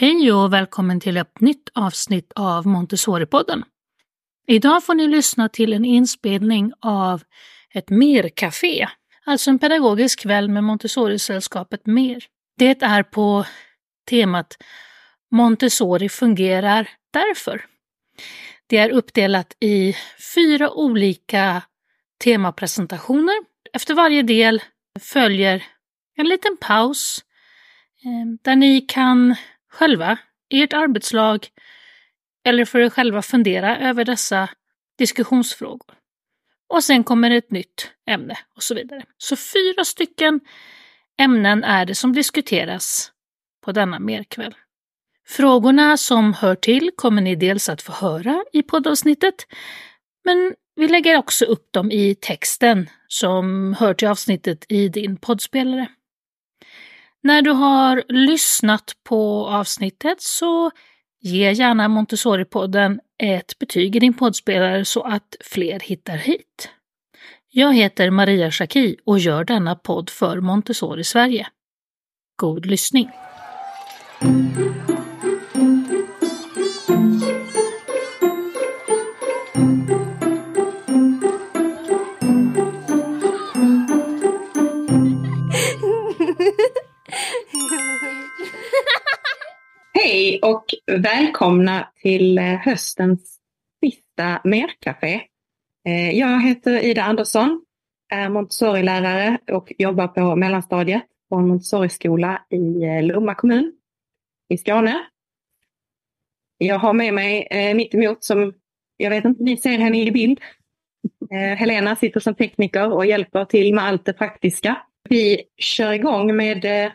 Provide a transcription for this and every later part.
Hej och välkommen till ett nytt avsnitt av Montessori-podden. Idag får ni lyssna till en inspelning av ett MER-café, alltså en pedagogisk kväll med Montessori-sällskapet MER. Det är på temat Montessori fungerar därför. Det är uppdelat i fyra olika temapresentationer. Efter varje del följer en liten paus eh, där ni kan själva, i ert arbetslag eller för er själva fundera över dessa diskussionsfrågor. Och sen kommer ett nytt ämne och så vidare. Så fyra stycken ämnen är det som diskuteras på denna merkväll. Frågorna som hör till kommer ni dels att få höra i poddavsnittet, men vi lägger också upp dem i texten som hör till avsnittet i din poddspelare. När du har lyssnat på avsnittet så ge gärna Montessori-podden ett betyg i din poddspelare så att fler hittar hit. Jag heter Maria Schacki och gör denna podd för Montessori Sverige. God lyssning! Välkomna till eh, höstens sista Mercafé. Eh, jag heter Ida Andersson, är Montessori-lärare och jobbar på mellanstadiet på en Montessori-skola i eh, Lomma kommun i Skåne. Jag har med mig mitt emot som, jag vet inte, ni ser henne i bild. Helena sitter som tekniker och hjälper till med allt det praktiska. Vi kör igång med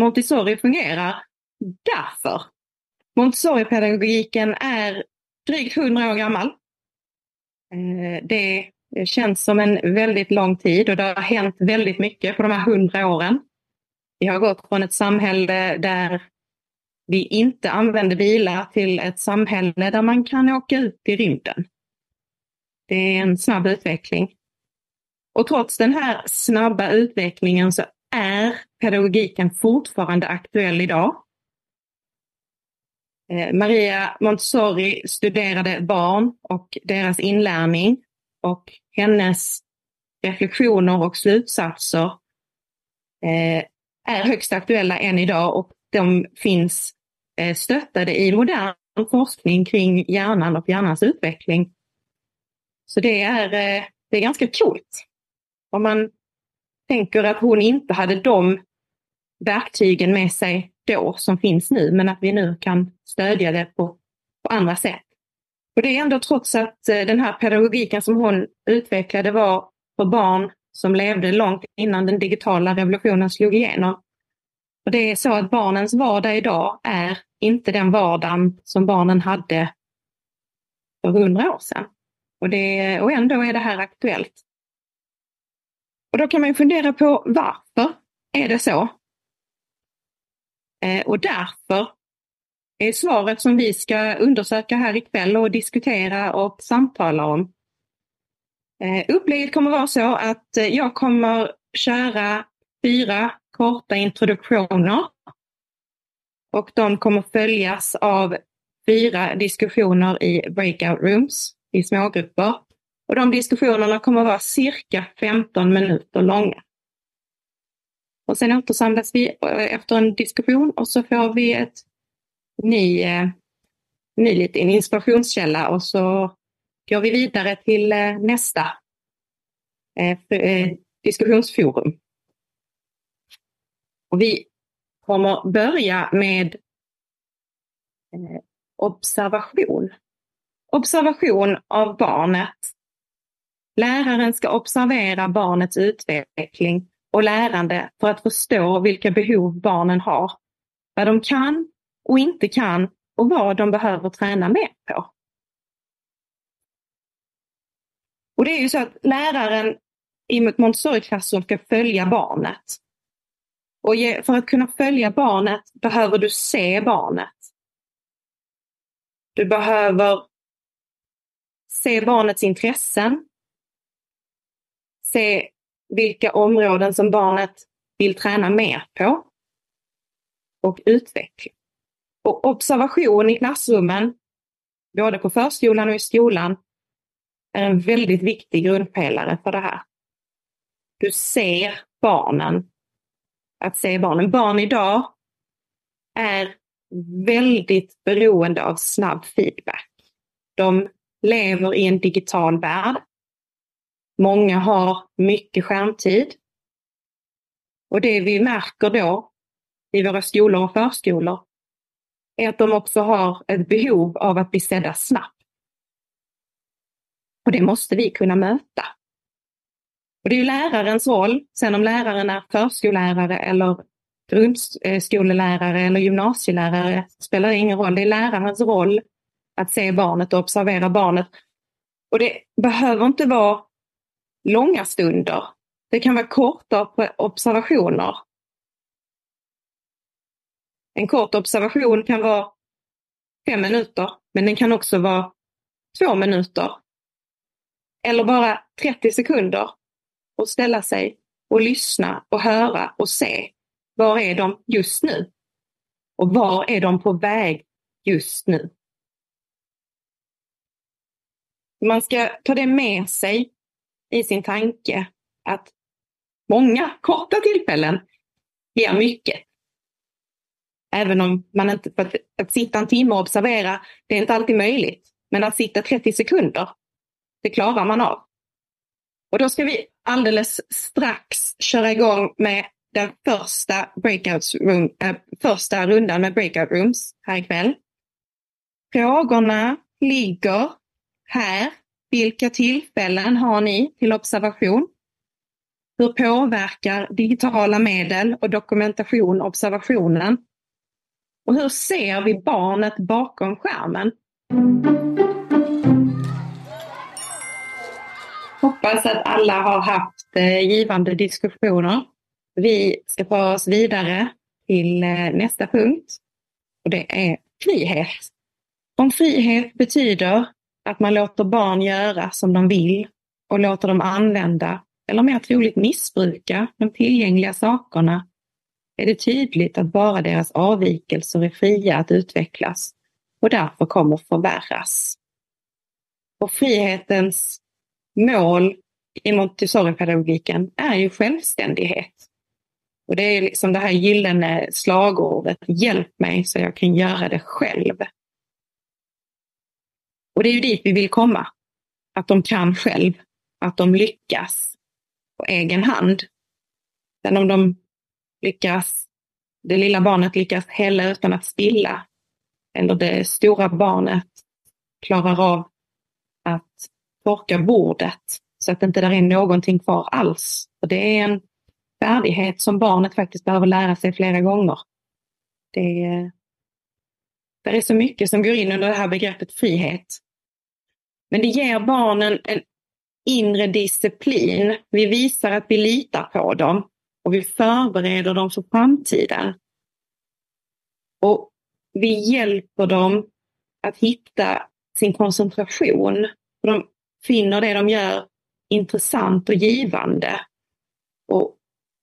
Montessori fungerar därför. Montessori-pedagogiken är drygt 100 år gammal. Eh, det känns som en väldigt lång tid och det har hänt väldigt mycket på de här 100 åren. Vi har gått från ett samhälle där vi inte använder bilar till ett samhälle där man kan åka ut i rymden. Det är en snabb utveckling. Och trots den här snabba utvecklingen så är pedagogiken fortfarande aktuell idag. Eh, Maria Montessori studerade barn och deras inlärning och hennes reflektioner och slutsatser eh, är högst aktuella än idag och de finns eh, stöttade i modern forskning kring hjärnan och hjärnans utveckling. Så det är, det är ganska coolt. Om man tänker att hon inte hade de verktygen med sig då som finns nu, men att vi nu kan stödja det på, på andra sätt. Och det är ändå trots att eh, den här pedagogiken som hon utvecklade var för barn som levde långt innan den digitala revolutionen slog igenom. Och det är så att barnens vardag idag är inte den vardagen som barnen hade för hundra år sedan. Och, det, och ändå är det här aktuellt. Och då kan man ju fundera på varför är det så? Eh, och därför är svaret som vi ska undersöka här ikväll och diskutera och samtala om. Eh, upplägget kommer vara så att eh, jag kommer köra fyra korta introduktioner. Och de kommer följas av fyra diskussioner i breakout rooms i smågrupper. Och de diskussionerna kommer vara cirka 15 minuter långa. Och sen återsamlas vi eh, efter en diskussion och så får vi ett ny, eh, ny liten inspirationskälla och så går vi vidare till eh, nästa diskussionsforum. Och vi kommer börja med observation. Observation av barnet. Läraren ska observera barnets utveckling och lärande för att förstå vilka behov barnen har, vad de kan och inte kan och vad de behöver träna mer på. Och det är ju så att läraren i ett Montessori-klassrum ska följa barnet. Och för att kunna följa barnet behöver du se barnet. Du behöver se barnets intressen. Se vilka områden som barnet vill träna mer på och utveckla. Och observation i klassrummen, både på förskolan och i skolan, är en väldigt viktig grundpelare för det här. Du ser barnen. Att se barnen. Barn idag är väldigt beroende av snabb feedback. De lever i en digital värld. Många har mycket skärmtid. Och det vi märker då i våra skolor och förskolor är att de också har ett behov av att bli sedda snabbt. Och det måste vi kunna möta. Och det är ju lärarens roll, sen om läraren är förskollärare eller grundskolelärare eller gymnasielärare spelar ingen roll. Det är lärarens roll att se barnet och observera barnet. Och det behöver inte vara långa stunder. Det kan vara korta observationer. En kort observation kan vara fem minuter, men den kan också vara två minuter. Eller bara 30 sekunder och ställa sig och lyssna och höra och se. Var är de just nu? Och var är de på väg just nu? Man ska ta det med sig i sin tanke att många korta tillfällen ger mycket. Även om man inte, för att, att sitta en timme och observera, det är inte alltid möjligt. Men att sitta 30 sekunder, det klarar man av. Och då ska vi alldeles strax köra igång med den första, breakout room, äh, första rundan med breakout rooms här ikväll. Frågorna ligger här. Vilka tillfällen har ni till observation? Hur påverkar digitala medel och dokumentation observationen? Och hur ser vi barnet bakom skärmen? Hoppas att alla har haft eh, givande diskussioner. Vi ska ta oss vidare till eh, nästa punkt. Och det är frihet. Om frihet betyder att man låter barn göra som de vill och låter dem använda, eller mer troligt missbruka, de tillgängliga sakerna, är det tydligt att bara deras avvikelser är fria att utvecklas och därför kommer förvärras. Och frihetens mål i Montessori-pedagogiken är ju självständighet. Och det är liksom det här gyllene slagordet, hjälp mig så jag kan göra det själv. Och det är ju dit vi vill komma. Att de kan själv, att de lyckas på egen hand. Sen om de lyckas, det lilla barnet lyckas hälla utan att spilla, eller det stora barnet klarar av att torka bordet så att det inte där är någonting kvar alls. Och det är en färdighet som barnet faktiskt behöver lära sig flera gånger. Det är, det är så mycket som går in under det här begreppet frihet. Men det ger barnen en inre disciplin. Vi visar att vi litar på dem och vi förbereder dem för framtiden. Och vi hjälper dem att hitta sin koncentration. De finner det de gör intressant och givande. Och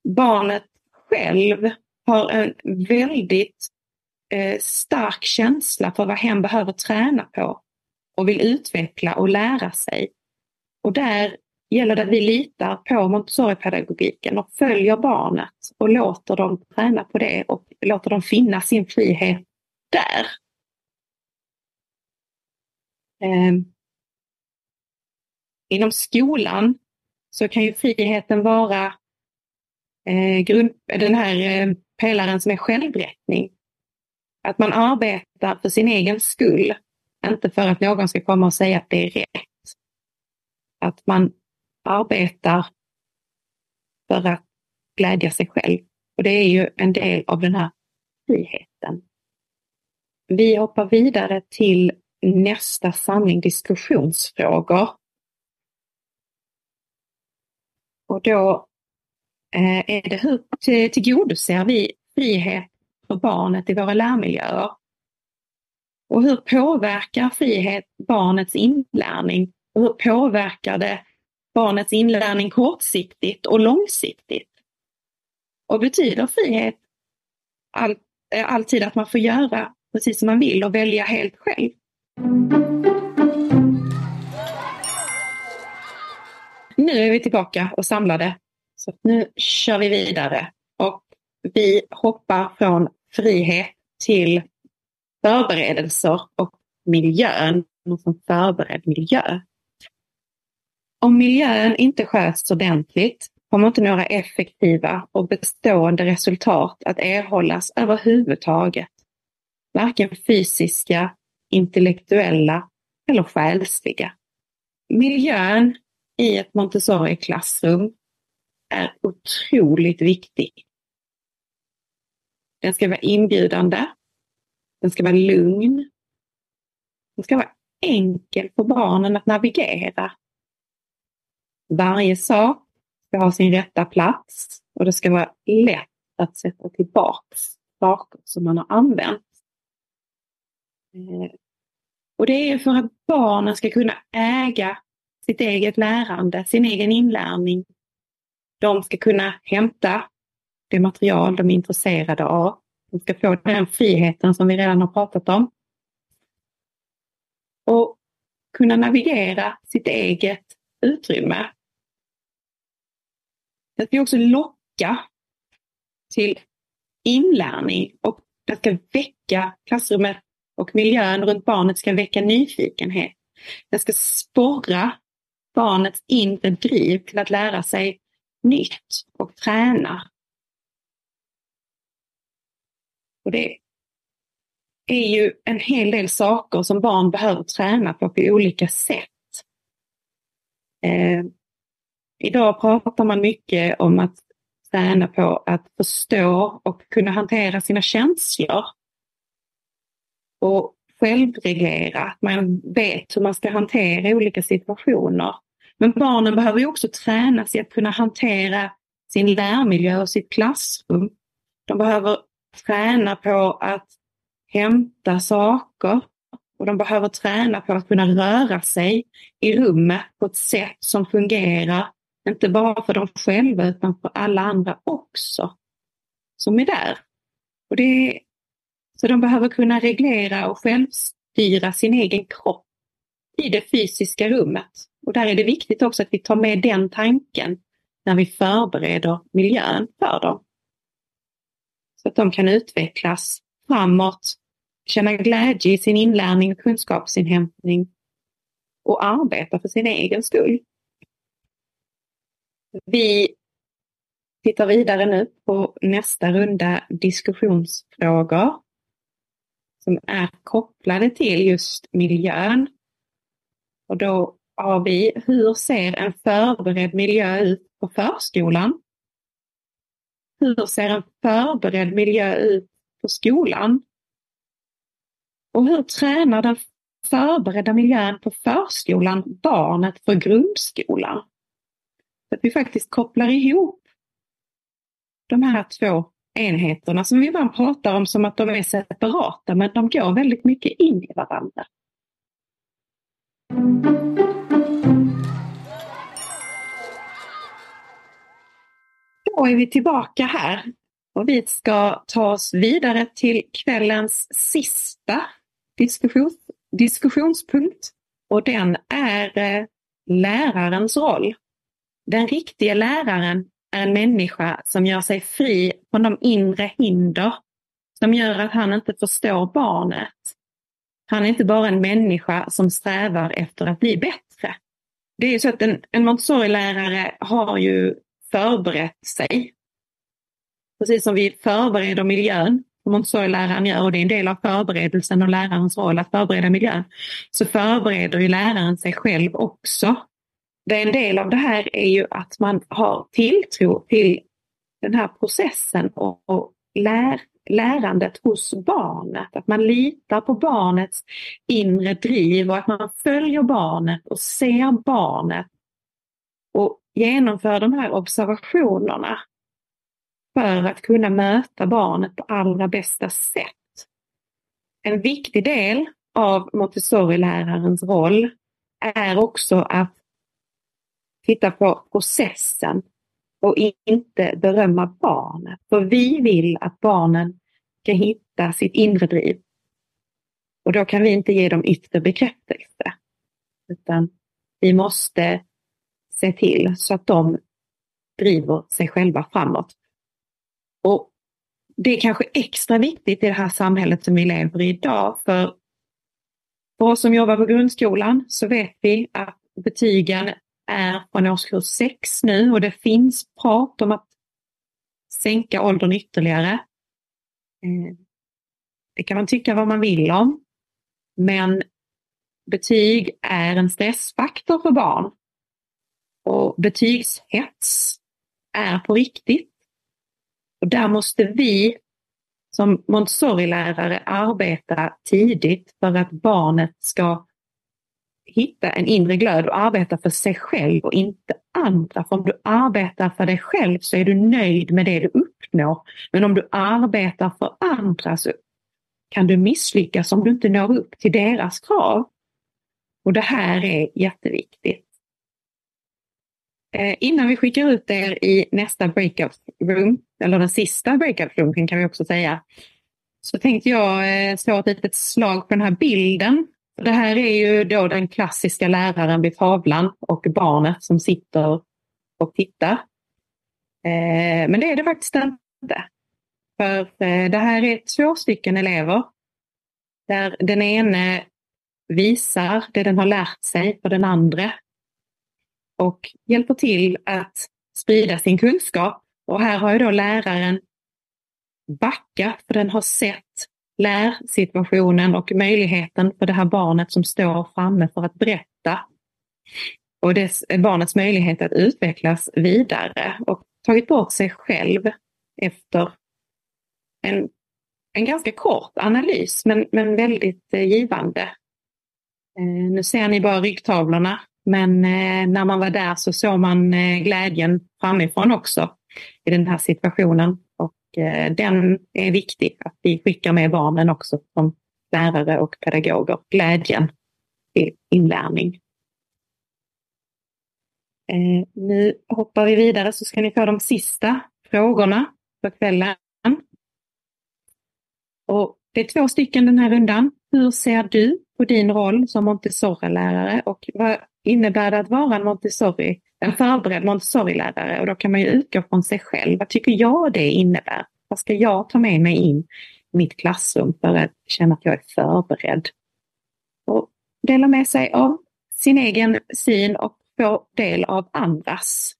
barnet själv har en väldigt eh, stark känsla för vad hen behöver träna på och vill utveckla och lära sig. Och där gäller det att vi litar på Montessori-pedagogiken och följer barnet och låter dem träna på det och låter dem finna sin frihet där. Eh, inom skolan så kan ju friheten vara eh, grund, den här eh, pelaren som är självrättning. Att man arbetar för sin egen skull, inte för att någon ska komma och säga att det är rätt. Att man arbetar för att glädja sig själv. Och det är ju en del av den här friheten. Vi hoppar vidare till nästa samling diskussionsfrågor. Och då eh, är det hur tillgodoser vi frihet för barnet i våra lärmiljöer? Och hur påverkar frihet barnets inlärning? Och hur påverkar det barnets inlärning kortsiktigt och långsiktigt? Och betyder frihet all, eh, alltid att man får göra precis som man vill och välja helt själv. Nu är vi tillbaka och samlade. Så nu kör vi vidare och vi hoppar från frihet till förberedelser och miljön som förberedd miljö. Om miljön inte sköts ordentligt kommer inte några effektiva och bestående resultat att erhållas överhuvudtaget. Varken fysiska, intellektuella eller själsliga. Miljön i ett Montessori-klassrum är otroligt viktig. Den ska vara inbjudande. Den ska vara lugn. Den ska vara enkel för barnen att navigera. Varje sak ska ha sin rätta plats och det ska vara lätt att sätta tillbaks saker som man har använt. Eh, och det är för att barnen ska kunna äga sitt eget lärande, sin egen inlärning. De ska kunna hämta det material de är intresserade av. De ska få den friheten som vi redan har pratat om. Och kunna navigera sitt eget utrymme. Det ska också locka till inlärning och det ska väcka klassrummet och miljön runt barnet ska väcka nyfikenhet. Det ska sporra barnets inre driv till att lära sig nytt och träna. Och det är ju en hel del saker som barn behöver träna på på olika sätt. Eh, idag pratar man mycket om att träna på att förstå och kunna hantera sina känslor. Och självreglera, att man vet hur man ska hantera olika situationer. Men barnen behöver ju också tränas i att kunna hantera sin lärmiljö och sitt klassrum. De behöver träna på att hämta saker och de behöver träna på att kunna röra sig i rummet på ett sätt som fungerar, inte bara för dem själva utan för alla andra också som är där. Och det, så de behöver kunna reglera och självstyra sin egen kropp i det fysiska rummet. Och där är det viktigt också att vi tar med den tanken när vi förbereder miljön för dem. Så att de kan utvecklas framåt, känna glädje i sin inlärning och kunskapsinhämtning och arbeta för sin egen skull. Vi tittar vidare nu på nästa runda diskussionsfrågor som är kopplade till just miljön. Och då har vi, hur ser en förberedd miljö ut på förskolan? Hur ser en förberedd miljö ut på skolan? Och hur tränar den förberedda miljön på förskolan barnet för grundskolan? Så att vi faktiskt kopplar ihop de här två enheterna som vi ibland pratar om som att de är separata, men de går väldigt mycket in i varandra. Då är vi tillbaka här och vi ska ta oss vidare till kvällens sista diskussions, diskussionspunkt och den är eh, lärarens roll. Den riktiga läraren är en människa som gör sig fri från de inre hinder som gör att han inte förstår barnet. Han är inte bara en människa som strävar efter att bli bättre. Det är ju så att en, en Montessori-lärare har ju förberett sig. Precis som vi förbereder miljön, som Montessori-läraren gör, och det är en del av förberedelsen och lärarens roll att förbereda miljön, så förbereder ju läraren sig själv också. Det en del av det här är ju att man har tilltro till den här processen och, och lär, lärandet hos barnet. Att man litar på barnets inre driv och att man följer barnet och ser barnet och genomför de här observationerna för att kunna möta barnet på allra bästa sätt. En viktig del av Montessori-lärarens roll är också att titta på processen och inte berömma barnet. För vi vill att barnen ska hitta sitt inre driv. Och då kan vi inte ge dem yttre bekräftelse. Utan vi måste se till så att de driver sig själva framåt. Och det är kanske extra viktigt i det här samhället som vi lever i idag. För, för oss som jobbar på grundskolan så vet vi att betygen är från årskurs 6 nu och det finns prat om att sänka åldern ytterligare. Eh, det kan man tycka vad man vill om. Men betyg är en stressfaktor för barn. Och betygshets är på riktigt. Och där måste vi som Montessori-lärare arbeta tidigt för att barnet ska hitta en inre glöd och arbeta för sig själv och inte andra. För om du arbetar för dig själv så är du nöjd med det du uppnår. Men om du arbetar för andra så kan du misslyckas om du inte når upp till deras krav. Och det här är jätteviktigt. Eh, innan vi skickar ut er i nästa breakout room, eller den sista breakout roomen kan vi också säga, så tänkte jag eh, slå ett litet slag på den här bilden. Det här är ju då den klassiska läraren vid tavlan och barnet som sitter och tittar. Eh, men det är det faktiskt inte. För eh, det här är två stycken elever där den ene visar det den har lärt sig för den andra och hjälper till att sprida sin kunskap. Och här har ju då läraren backat för den har sett lärsituationen och möjligheten för det här barnet som står framme för att berätta. Och dess, barnets möjlighet att utvecklas vidare och tagit bort sig själv efter en, en ganska kort analys men, men väldigt eh, givande. Eh, nu ser ni bara ryggtavlorna men eh, när man var där så såg man eh, glädjen framifrån också i den här situationen. Och eh, den är viktig att vi skickar med barnen också som lärare och pedagoger. Glädjen till inlärning. Eh, nu hoppar vi vidare så ska ni få de sista frågorna för kvällen. Och det är två stycken den här rundan. Hur ser du på din roll som Montessori-lärare och vad innebär det att vara en Montessori, en förberedd Montessori-lärare? Och då kan man ju utgå från sig själv. Vad tycker jag det innebär? Vad ska jag ta med mig in i mitt klassrum för att känna att jag är förberedd? Och dela med sig av sin egen syn och få del av andras.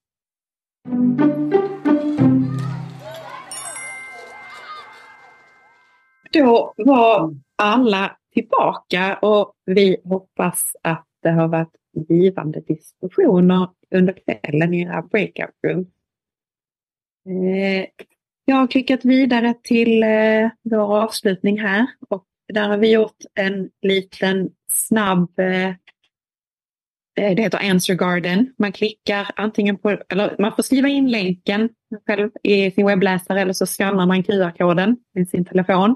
Då var alla tillbaka och vi hoppas att det har varit givande diskussioner under kvällen i era breakout room. Eh, jag har klickat vidare till eh, vår avslutning här och där har vi gjort en liten snabb eh, det heter Answer Garden. Man klickar antingen på, eller man får skriva in länken själv i sin webbläsare eller så skannar man QR-koden i sin telefon.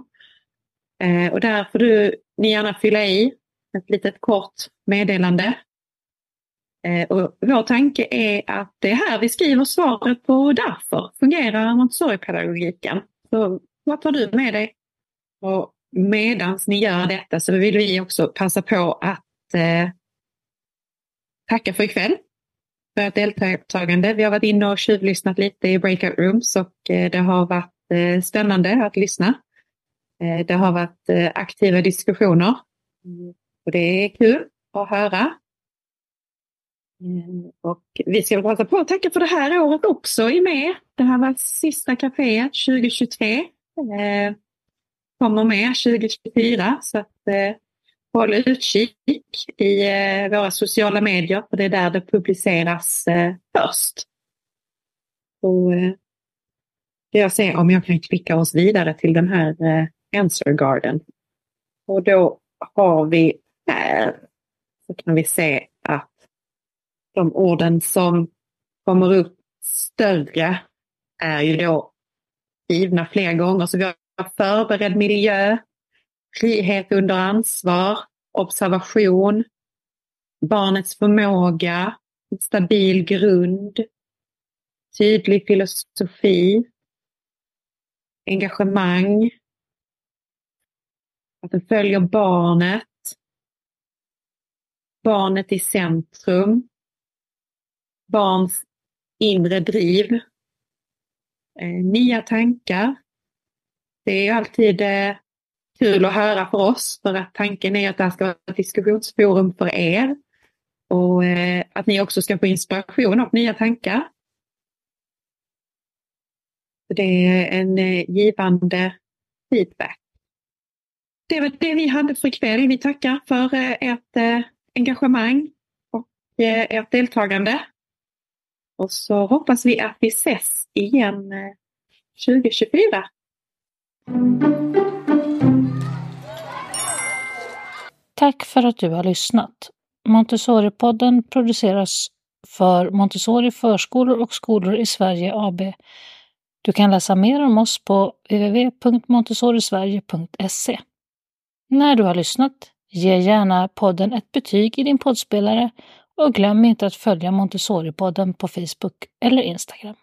Eh, och där får du ni gärna fylla i ett litet kort meddelande Eh, och vår tanke är att det är här vi skriver svaret på därför fungerar Montessori-pedagogiken. Så vad tar du med dig? Och medans ni gör detta så vill vi också passa på att eh, tacka för ikväll. För ert deltagande. Vi har varit inne och tjuvlyssnat lite i breakout rooms och eh, det har varit eh, spännande att lyssna. Eh, det har varit eh, aktiva diskussioner. Och det är kul att höra. Mm, och vi ska passa på att tacka för det här året också i med. Det här var sista kaféet 2023. Eh, kommer med 2024 så att eh, håll utkik i eh, våra sociala medier för det är där det publiceras eh, först. Och, eh, jag ser om jag kan klicka oss vidare till den här Cancer Answer Garden. Och då har vi här så kan vi se att de orden som kommer upp större är ju då givna fler gånger. Så vi har förberedd miljö, frihet under ansvar, observation, barnets förmåga, stabil grund, tydlig filosofi, engagemang, att den följer barnet. Barnet i centrum. Barns inre driv. Eh, nya tankar. Det är alltid eh, kul att höra för oss för att tanken är att det här ska vara ett diskussionsforum för er. Och eh, att ni också ska få inspiration av nya tankar. Det är en eh, givande feedback. Det var det vi hade för ikväll. Vi tackar för eh, ert eh, engagemang och eh, ert deltagande. Och så hoppas vi att vi ses igen 2024. Tack för att du har lyssnat. Montessori-podden produceras för Montessori förskolor och skolor i Sverige AB. Du kan läsa mer om oss på www.montessorisverige.se. När du har lyssnat, ge gärna podden ett betyg i din poddspelare och glöm inte att följa Montessori-podden på Facebook eller Instagram.